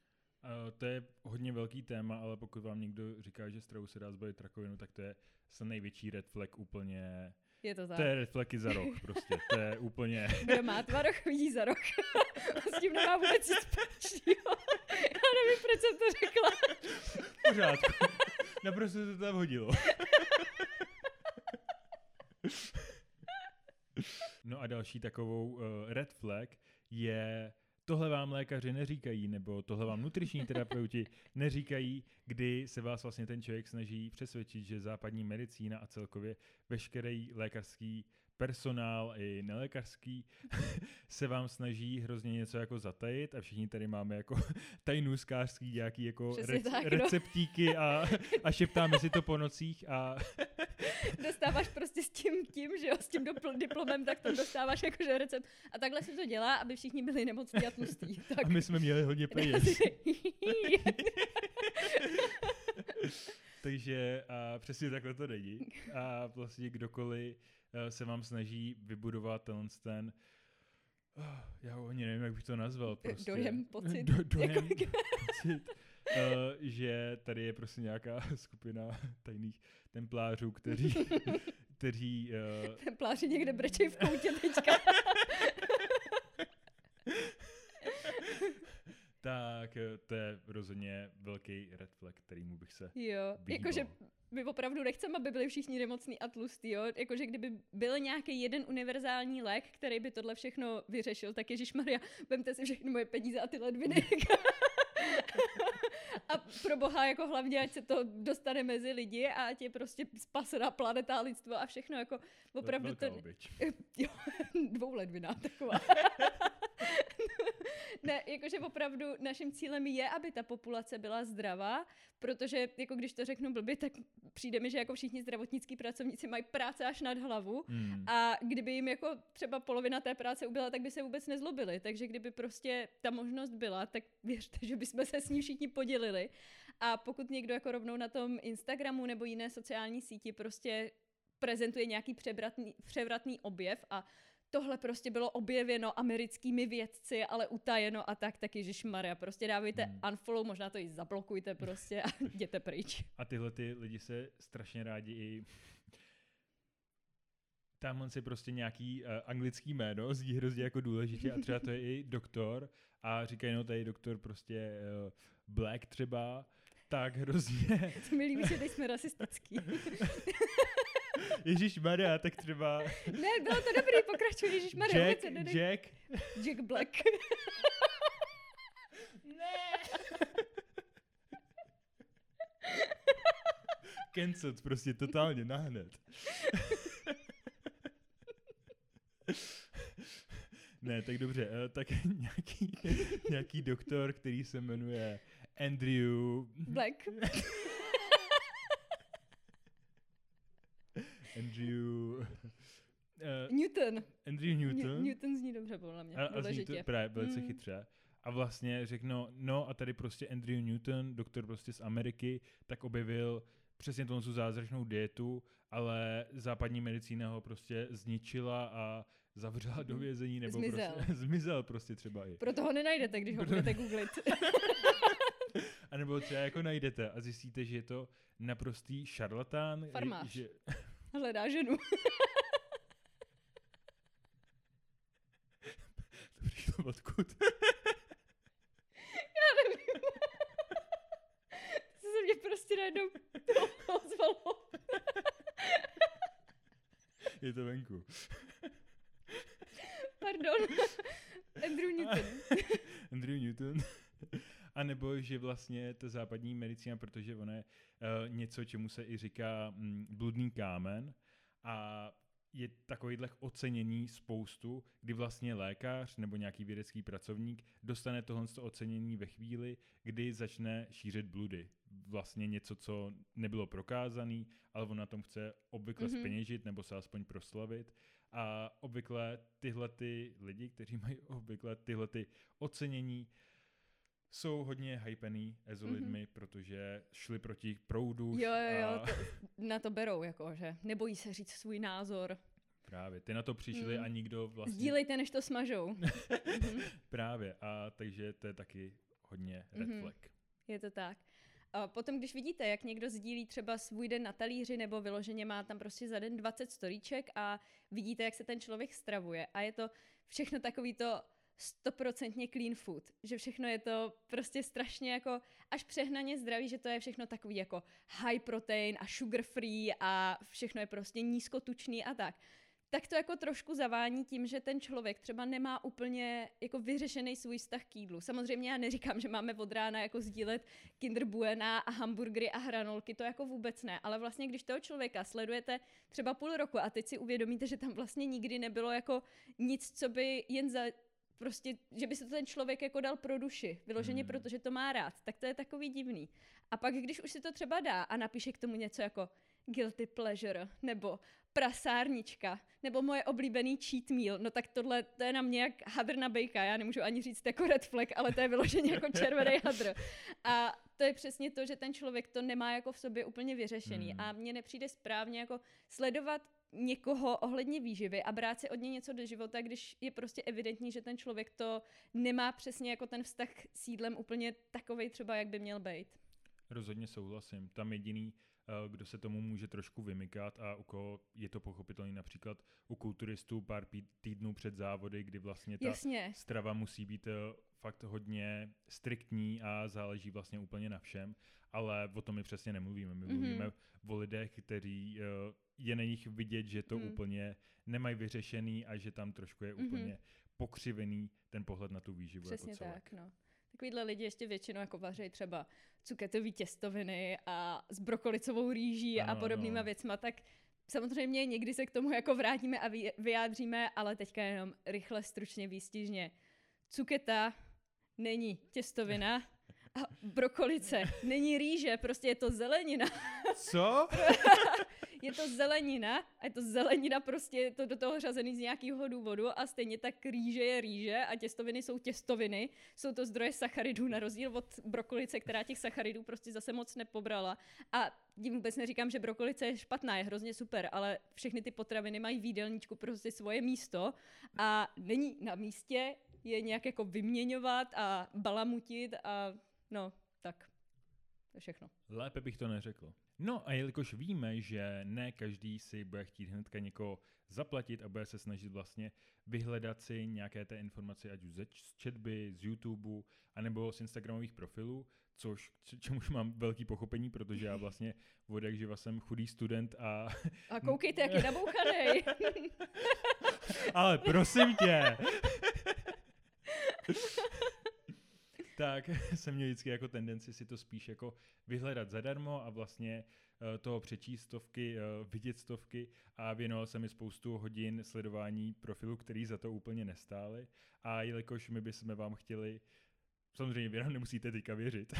Uh, to je hodně velký téma, ale pokud vám někdo říká, že stravu se dá zbavit rakovinu, tak to je se největší red flag úplně. Je to tak. To je red flag i za rok prostě. To je [laughs] úplně... Kdo má tvaroch, vidí za rok. [laughs] S tím nemá vůbec nic společného. Já nevím, proč jsem to řekla. V pořádku. Naprosto se to tam hodilo. [laughs] No a další takovou uh, red flag je tohle vám lékaři neříkají, nebo tohle vám nutriční [laughs] terapeuti neříkají, kdy se vás vlastně ten člověk snaží přesvědčit, že západní medicína a celkově veškerý lékařský personál i nelékařský [laughs] se vám snaží hrozně něco jako zatajit a všichni tady máme jako [laughs] tajnůzkářský nějaký jako rec- tak, no. receptíky a, a šeptáme si to po nocích a [laughs] Dostáváš prostě s tím, tím že jo, s tím dopl- diplomem, tak to dostáváš jakože recept. A takhle se to dělá, aby všichni byli nemocní a tlustí. Tak. a my jsme měli hodně peněz. Takže a přesně takhle to není. A vlastně kdokoliv se vám snaží vybudovat tenhle ten ah, já ani nevím, jak bych to nazval. Prostě. Dojem, pocit. Do, dojem, Jako- [laughs] pocit. Uh, že tady je prostě nějaká [laughs] skupina tajných templářů, kteří, [laughs] kteří uh, Templáři někde brečej v koutě teďka. Tak eh, to je rozhodně velký red flag, kterýmu bych se Jo, jakože my opravdu nechceme, aby byli všichni nemocní a tlustí, jo. Jakože kdyby byl nějaký jeden univerzální lék, který by tohle všechno vyřešil, tak Ježíš Maria, vemte si všechny moje peníze a ty ledviny. [laughs] a pro boha jako hlavně, ať se to dostane mezi lidi a ať je prostě spasená planeta a lidstvo a všechno, jako opravdu velká to... oběť. [laughs] Jo, dvouledviná taková. [laughs] [laughs] ne, jakože opravdu naším cílem je, aby ta populace byla zdravá, protože jako když to řeknu blbě, tak přijde mi, že jako všichni zdravotnickí pracovníci mají práce až nad hlavu Hmm. a kdyby jim jako třeba polovina té práce ubyla, tak by se vůbec nezlobili. Takže kdyby prostě ta možnost byla, tak věřte, že bychom se s ní všichni podělili. A pokud někdo jako rovnou na tom Instagramu nebo jiné sociální síti prostě prezentuje nějaký převratný, převratný objev a tohle prostě bylo objevěno americkými vědci, ale utajeno a tak, tak Ježíš Maria, prostě dávejte Hmm. unfollow, možná to i zablokujte prostě a [laughs] jděte pryč. A tyhle ty lidi se strašně rádi i tamhle si prostě nějaký uh, anglický jméno zdí hrozně jako důležitě a třeba to je i doktor a říkají, no tady doktor prostě uh, Black třeba, tak hrozně, [laughs] To mi líbí, že teď jsme rasistický. [laughs] Ježíš Maria, tak třeba ne, bylo to dobrý, pokračuj, Ježíš Maria, Jack, vůbec ne, Jack, Jack Black. ne. Cancelled prostě totálně nahned. Ne, tak dobře, eh, tak nějaký, nějaký doktor, který se jmenuje Andrew... Black. [laughs] Andrew... Uh, Newton. Andrew Newton. Newton. Newton zní dobře, podle mě. A, a zní to právě velice Mm. chytře. A vlastně řeknu, no a tady prostě Andrew Newton, doktor prostě z Ameriky, tak objevil přesně tu zázračnou dietu, ale západní medicína ho prostě zničila a zavřela do Mhm. vězení, nebo Zmizel. prostě [laughs] zmizel prostě třeba i. Proto ho nenajdete, když ho Proto- budete googlit. [laughs] A nebo třeba jako najdete a zjistíte, že je to naprostý šarlatán. Farmář. Že, [laughs] Hledá ženu. [laughs] to přišlo odkud. [laughs] Já nevím. Co se mě prostě najednou ozvalo. je to venku. Pardon. Andrew Newton. Andrew Newton. A nebo, že vlastně ta západní medicína, protože ona je uh, něco, čemu se i říká mm, bludný kámen a je takovýhle ocenění spoustu, kdy vlastně lékař nebo nějaký vědecký pracovník dostane tohle ocenění ve chvíli, kdy začne šířit bludy. Vlastně něco, co nebylo prokázaný, ale on na tom chce obvykle Mhm. mm-hmm. speněžit nebo se aspoň proslavit. A obvykle tyhle ty lidi, kteří mají obvykle tyhle ty ocenění, jsou hodně hypený ezo Mhm. lidmi, protože šli proti proudu. Jo, jo, jo, a to, na to berou, jako, že nebojí se říct svůj názor. právě, ty na to přišli Mm. a nikdo vlastně... Sdílejte, než to smažou. [laughs] Mhm. Právě, a takže to je taky hodně red Mhm. flag. Je to tak. A potom, když vidíte, jak někdo sdílí třeba svůj den na talíři nebo vyloženě má tam prostě za den 20 storíček a vidíte, jak se ten člověk stravuje a je to všechno takový to stoprocentně clean food, že všechno je to prostě strašně jako až přehnaně zdravý, že to je všechno takový jako high protein a sugar free a všechno je prostě nízkotučný a tak. Tak to jako trošku zavání tím, že ten člověk třeba nemá úplně jako vyřešený svůj vztah k jídlu. Samozřejmě já neříkám, že máme od rána jako sdílet Kinder Buena a hamburgery a hranolky, to jako vůbec ne, ale vlastně když toho člověka sledujete třeba půl roku a teď si uvědomíte, že tam vlastně nikdy nebylo jako nic, co by jen za prostě, že by se to ten člověk jako dal pro duši, vyloženě Hmm. protože to má rád, tak to je takový divný. A pak, když už si to třeba dá a napíše k tomu něco jako guilty pleasure, nebo prasárnička, nebo moje oblíbený cheat meal, no tak tohle, to je na mě jak hadr na bejka, já nemůžu ani říct jako red flag, ale to je vyloženě jako červený hadr. A to je přesně to, že ten člověk to nemá jako v sobě úplně vyřešený Hmm. a mně nepřijde správně jako sledovat někoho ohledně výživy a brát si od něj něco do života, když je prostě evidentní, že ten člověk to nemá přesně jako ten vztah s jídlem úplně takovej třeba, jak by měl být. Rozhodně souhlasím. Tam jediný, kdo se tomu může trošku vymykat a u koho je to pochopitelný například u kulturistů pár týdnů před závody, kdy vlastně ta Jasně. strava musí být eh, fakt hodně striktní a záleží vlastně úplně na všem, ale o tom my přesně nemluvíme. My Mhm. mluvíme o lidech, kteří eh, je na nich vidět, že to Mhm. úplně nemají vyřešený a že tam trošku je Mhm. úplně pokřivený ten pohled na tu výživu Přesně jako celek. tak, no. Takovýhle lidi ještě většinou jako vaří třeba cuketový těstoviny a s brokolicovou rýží Ano, a podobnýma ano. věcma, tak samozřejmě někdy se k tomu jako vrátíme a vy- vyjádříme, ale teďka jenom rychle, stručně, výstižně. Cuketa není těstovina a brokolice [laughs] není rýže, prostě je to zelenina. Co? [laughs] Je to zelenina a je to zelenina, prostě je to do toho řazený z nějakého důvodu a stejně tak rýže je rýže a těstoviny jsou těstoviny. Jsou to zdroje sacharidů na rozdíl od brokolice, která těch sacharidů prostě zase moc nepobrala. A tím vůbec neříkám, že brokolice je špatná, je hrozně super, ale všechny ty potraviny mají v jídelníčku prostě svoje místo a není na místě je nějak jako vyměňovat a balamutit a no, tak. To je všechno. Lépe bych to neřekl. No a jelikož víme, že ne každý si bude chtít hnedka někoho zaplatit a bude se snažit vlastně vyhledat si nějaké té informace, ať už z četby, z YouTube, anebo z Instagramových profilů, což čemuž mám velký pochopení, protože já vlastně od jak živa jsem chudý student a... A koukejte, jak je nabouchanej. [laughs] Ale prosím tě! [laughs] tak [laughs] jsem měl vždycky jako tendenci si to spíš jako vyhledat zadarmo a vlastně eh, toho přečíst stovky, eh, vidět stovky a věnoval jsem mi spoustu hodin sledování profilů, který za to úplně nestály a jelikož my bychom vám chtěli Samozřejmě vy nám nemusíte teďka věřit,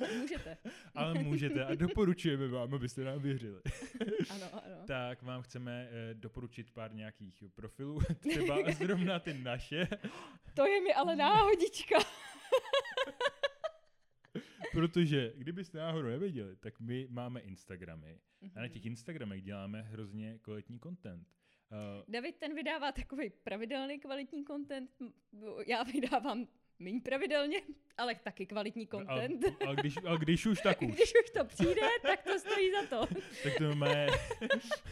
Ale [laughs] můžete. [laughs] ale můžete a doporučujeme vám, abyste nám věřili. Ano, ano. Tak vám chceme eh, doporučit pár nějakých profilů, třeba zrovna ty naše, To je mi ale náhodička. Protože, kdybyste náhodou nevěděli, tak my máme Instagramy a na Mhm. těch Instagramech děláme hrozně kvalitní content. Uh, David ten vydává takový pravidelný kvalitní content, já vydávám méně pravidelně, ale taky kvalitní content. a, a, když, a když už, tak [laughs] už. Když už to přijde, tak to stojí za to. [laughs] Tak to máme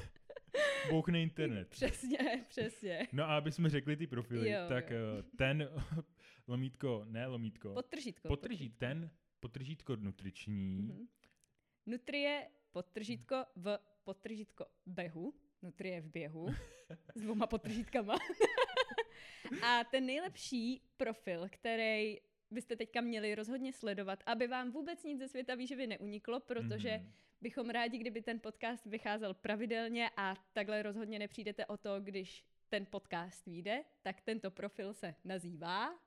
[laughs] bouchne internet. Přesně, přesně. No a aby jsme řekli ty profily, Jo, tak jo. eh, ten lomítko, ne lomítko, Podtržítko. potržít ten, potržítko nutriční, Mhm. Nutrie, podtržítko v podtržítko behu. Nutrie v běhu. [laughs] S dvouma podtržítkama. [laughs] A ten nejlepší profil, který byste teďka měli rozhodně sledovat, aby vám vůbec nic ze světa výživy neuniklo, protože Mhm. bychom rádi, kdyby ten podcast vycházel pravidelně a takhle rozhodně nepřijdete o to, když ten podcast vyjde, tak tento profil se nazývá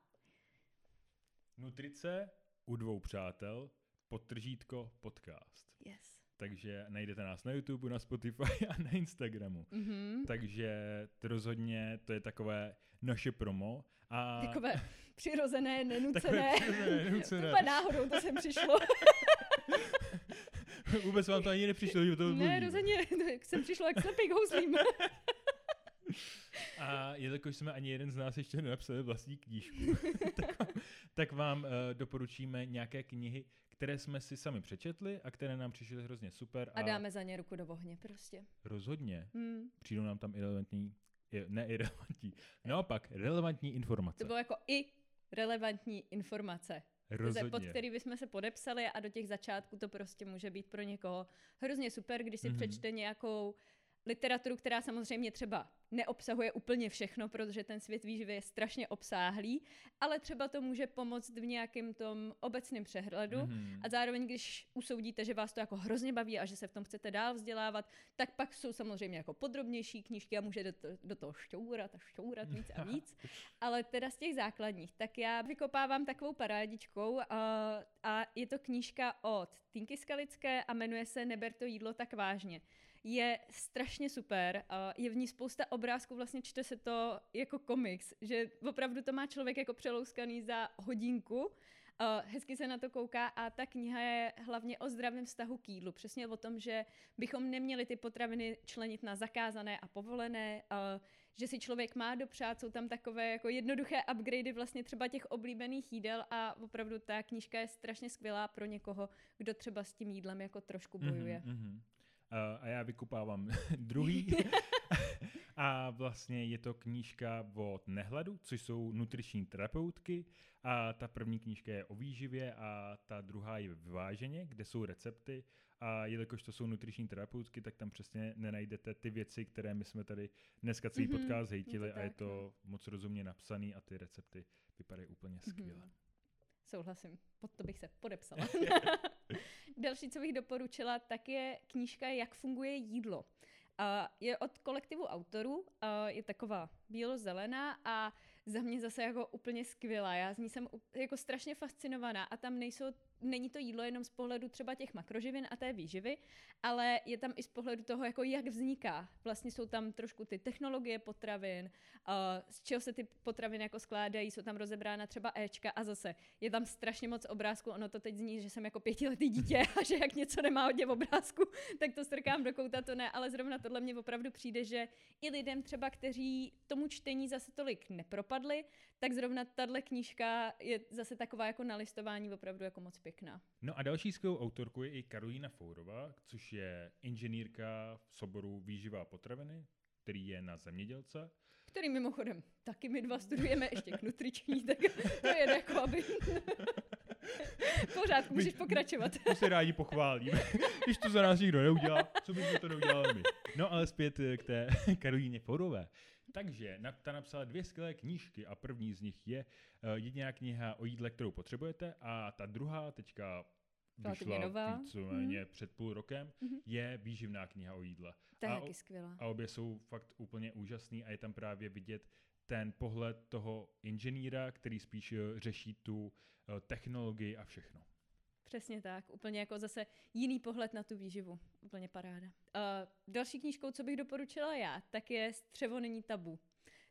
Nutrice u dvou přátel, podtržítko podcast. yes. Takže najdete nás na YouTube, na Spotify [laughs] a na Instagramu. Mhm. Takže to rozhodně to je takové naše promo. A Takové přirozené, nenucené. takové přirozené, [laughs] nenucené. Úplně náhodou to sem přišlo. [laughs] Vůbec vám to ani nepřišlo, že to ne, rozhodně jsem přišlo jak slepý houslím. A jelikož jsme ani jeden z nás ještě nenapsali vlastní knížku, [laughs] tak, vám- tak vám uh, doporučíme nějaké knihy, které jsme si sami přečetli a které nám přišly hrozně super. A dáme za ně ruku do ohně, prostě. Rozhodně. Hmm. Přijdou nám tam irrelevantní, ne irrelevantní, naopak relevantní informace. To bylo jako i relevantní informace, Rozhodně. pod který bychom se podepsali a do těch začátků to prostě může být pro někoho hrozně super, když si Mhm. mm-hmm. přečte nějakou literaturu, která samozřejmě třeba neobsahuje úplně všechno, protože ten svět výživy je strašně obsáhlý, ale třeba to může pomoct v nějakém tom obecném přehledu. Mhm. A zároveň, když usoudíte, že vás to jako hrozně baví a že se v tom chcete dál vzdělávat, tak pak jsou samozřejmě jako podrobnější knížky a můžete to, do toho šťourat a šťourat víc a [laughs] víc. Ale teda z těch základních, tak já vykopávám takovou parádičkou a, a je to knížka od Tinky Skalické a jmenuje se Neber to jídlo tak vážně. Je strašně super, je v ní spousta obrázků, vlastně čte se to jako komiks, že opravdu to má člověk jako přelouskaný za hodinku, hezky se na to kouká a ta kniha je hlavně o zdravém vztahu k jídlu. Přesně o tom, že bychom neměli ty potraviny členit na zakázané a povolené, že si člověk má dopřát, jsou tam takové jako jednoduché upgradey vlastně třeba těch oblíbených jídel a opravdu ta knížka je strašně skvělá pro někoho, kdo třeba s tím jídlem jako trošku bojuje. Mhm, mhm. Uh, a já vykupávám [laughs] druhý. [laughs] a vlastně je to knížka od Nehladu, což jsou nutriční terapeutky. A ta první knížka je o výživě a ta druhá je vyváženě, kde jsou recepty. A jelikož to jsou nutriční terapeutky, tak tam přesně nenajdete ty věci, které my jsme tady dneska celý Mhm, podcast je hejtili to a je to no. moc rozumně napsaný a ty recepty vypadají úplně skvěle. Mhm. Souhlasím, pod to bych se podepsala. [laughs] Další, co bych doporučila, tak je knížka Jak funguje jídlo. A je od kolektivu autorů, a je taková bílo-zelená a za mě zase jako úplně skvělá. Já z ní jsem jako strašně fascinovaná a tam nejsou, není to jídlo jenom z pohledu třeba těch makroživin a té výživy, ale je tam i z pohledu toho, jako jak vzniká. Vlastně jsou tam trošku ty technologie potravin, z čeho se ty potraviny jako skládají, jsou tam rozebrána třeba Ečka a zase je tam strašně moc obrázků, ono to teď zní, že jsem jako pětiletý dítě [laughs] a že jak něco nemá hodně obrázku, tak to strkám do kouta, to ne, ale zrovna tohle mě opravdu přijde, že i lidem třeba, kteří tomu čtení zase tolik nepropadli, tak zrovna tahle knížka je zase taková jako na listování opravdu jako moc pěkná. No a další skvělou autorkou je i Karolína Fourová, což je inženýrka v soboru výživa a potraviny, který je na zemědělce. Který mimochodem taky my dva studujeme ještě k nutriční, [laughs] tak to je jako aby... [laughs] Pořád můžeš pokračovat. My se rádi pochválíme, když to za nás nikdo neudělá, co bychom to neudělali my. No ale zpět eh, k té [laughs] Karolíně Fourové. Takže ta napsala dvě skvělé knížky a první z nich je uh, jediná kniha o jídle, kterou potřebujete a ta druhá teďka vyšla nová. víceméně před půl rokem, Mhm. je výživná kniha o jídle. To je taky skvělá. A obě jsou fakt úplně úžasný a je tam právě vidět ten pohled toho inženýra, který spíš eh, řeší tu eh, technologii a všechno. Přesně tak, úplně jako zase jiný pohled na tu výživu. Úplně paráda. Uh, další knížkou, co bych doporučila já, tak je Střevo není tabu.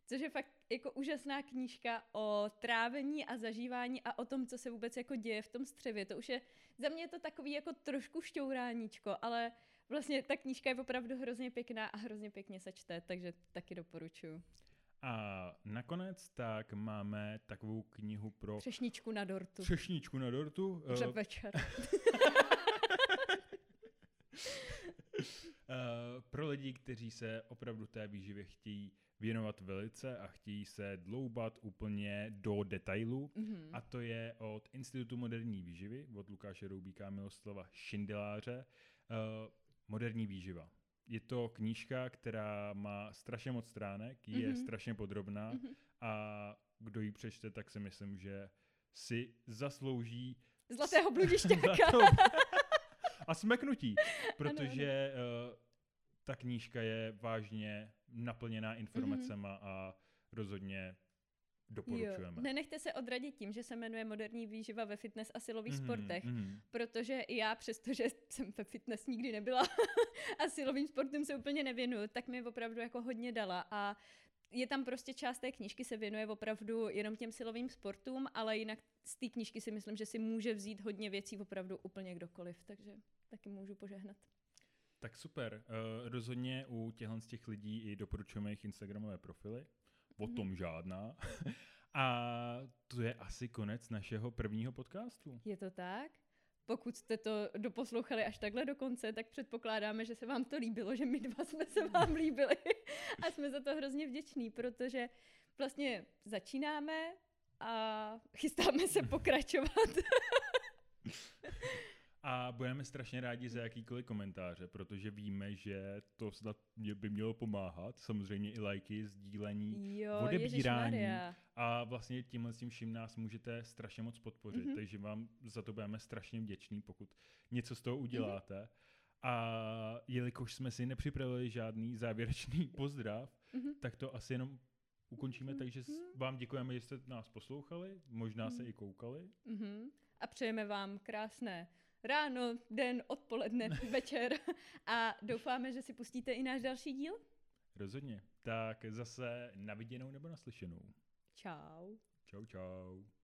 což je fakt jako úžasná knížka o trávení a zažívání a o tom, co se vůbec jako děje v tom střevě. To už je, za mě je to takový jako trošku šťouráníčko, ale vlastně ta knížka je opravdu hrozně pěkná a hrozně pěkně se čte, takže taky doporučuji. A nakonec tak máme takovou knihu pro... Třešničku na dortu. Třešničku na dortu. Řep večer. Uh, [laughs] pro lidi, kteří se opravdu té výživě chtějí věnovat velice a chtějí se dloubat úplně do detailu. Mm-hmm. A to je od Institutu moderní výživy, od Lukáše Roubíka a Miloslava Šindeláře, uh, Moderní výživa. Je to knížka, která má strašně moc stránek, je mm-hmm. strašně podrobná mm-hmm. a kdo ji přečte, tak si myslím, že si zaslouží Zlatého bludišťáka. [laughs] Zlatou... a smeknutí, protože ano, ano. Uh, ta knížka je vážně naplněná informacemi mm-hmm. a rozhodně doporučujeme. Jo. Nenechte se odradit tím, že se jmenuje moderní výživa ve fitness a silových mm-hmm, sportech, mm-hmm. protože i já, přestože jsem ve fitness nikdy nebyla [laughs] a silovým sportem se úplně nevěnuju, tak mi opravdu jako hodně dala a je tam prostě část té knížky se věnuje opravdu jenom těm silovým sportům, ale jinak z té knížky si myslím, že si může vzít hodně věcí opravdu úplně kdokoliv, takže taky můžu požehnat. Tak super. Uh, rozhodně u těchto z těch lidí i doporučujeme jejich Instagramové profily. O mm. tom žádná. [laughs] A to je asi konec našeho prvního podcastu. Je to tak? Pokud jste to doposlouchali až takhle do konce, tak předpokládáme, že se vám to líbilo, že my dva jsme se [laughs] vám líbili a jsme za to hrozně vděční, protože vlastně začínáme a chystáme se [laughs] pokračovat. A budeme strašně rádi za jakýkoliv komentáře, protože víme, že to snad by mělo pomáhat. Samozřejmě i lajky, sdílení, jo, odebírání. A vlastně tímhle tím vším nás můžete strašně moc podpořit, mm-hmm. takže vám za to budeme strašně vděční, pokud něco z toho uděláte. Mm-hmm. A jelikož jsme si nepřipravili žádný závěrečný [laughs] pozdrav, mm-hmm. tak to asi jenom ukončíme, mm-hmm. takže vám děkujeme, že jste nás poslouchali, možná se i koukali. Mm-hmm. A přejeme vám krásné ráno, den, odpoledne, [laughs] večer a doufáme, že si pustíte i náš další díl. Rozhodně. Tak zase na viděnou nebo naslyšenou. Čau. Čau, čau.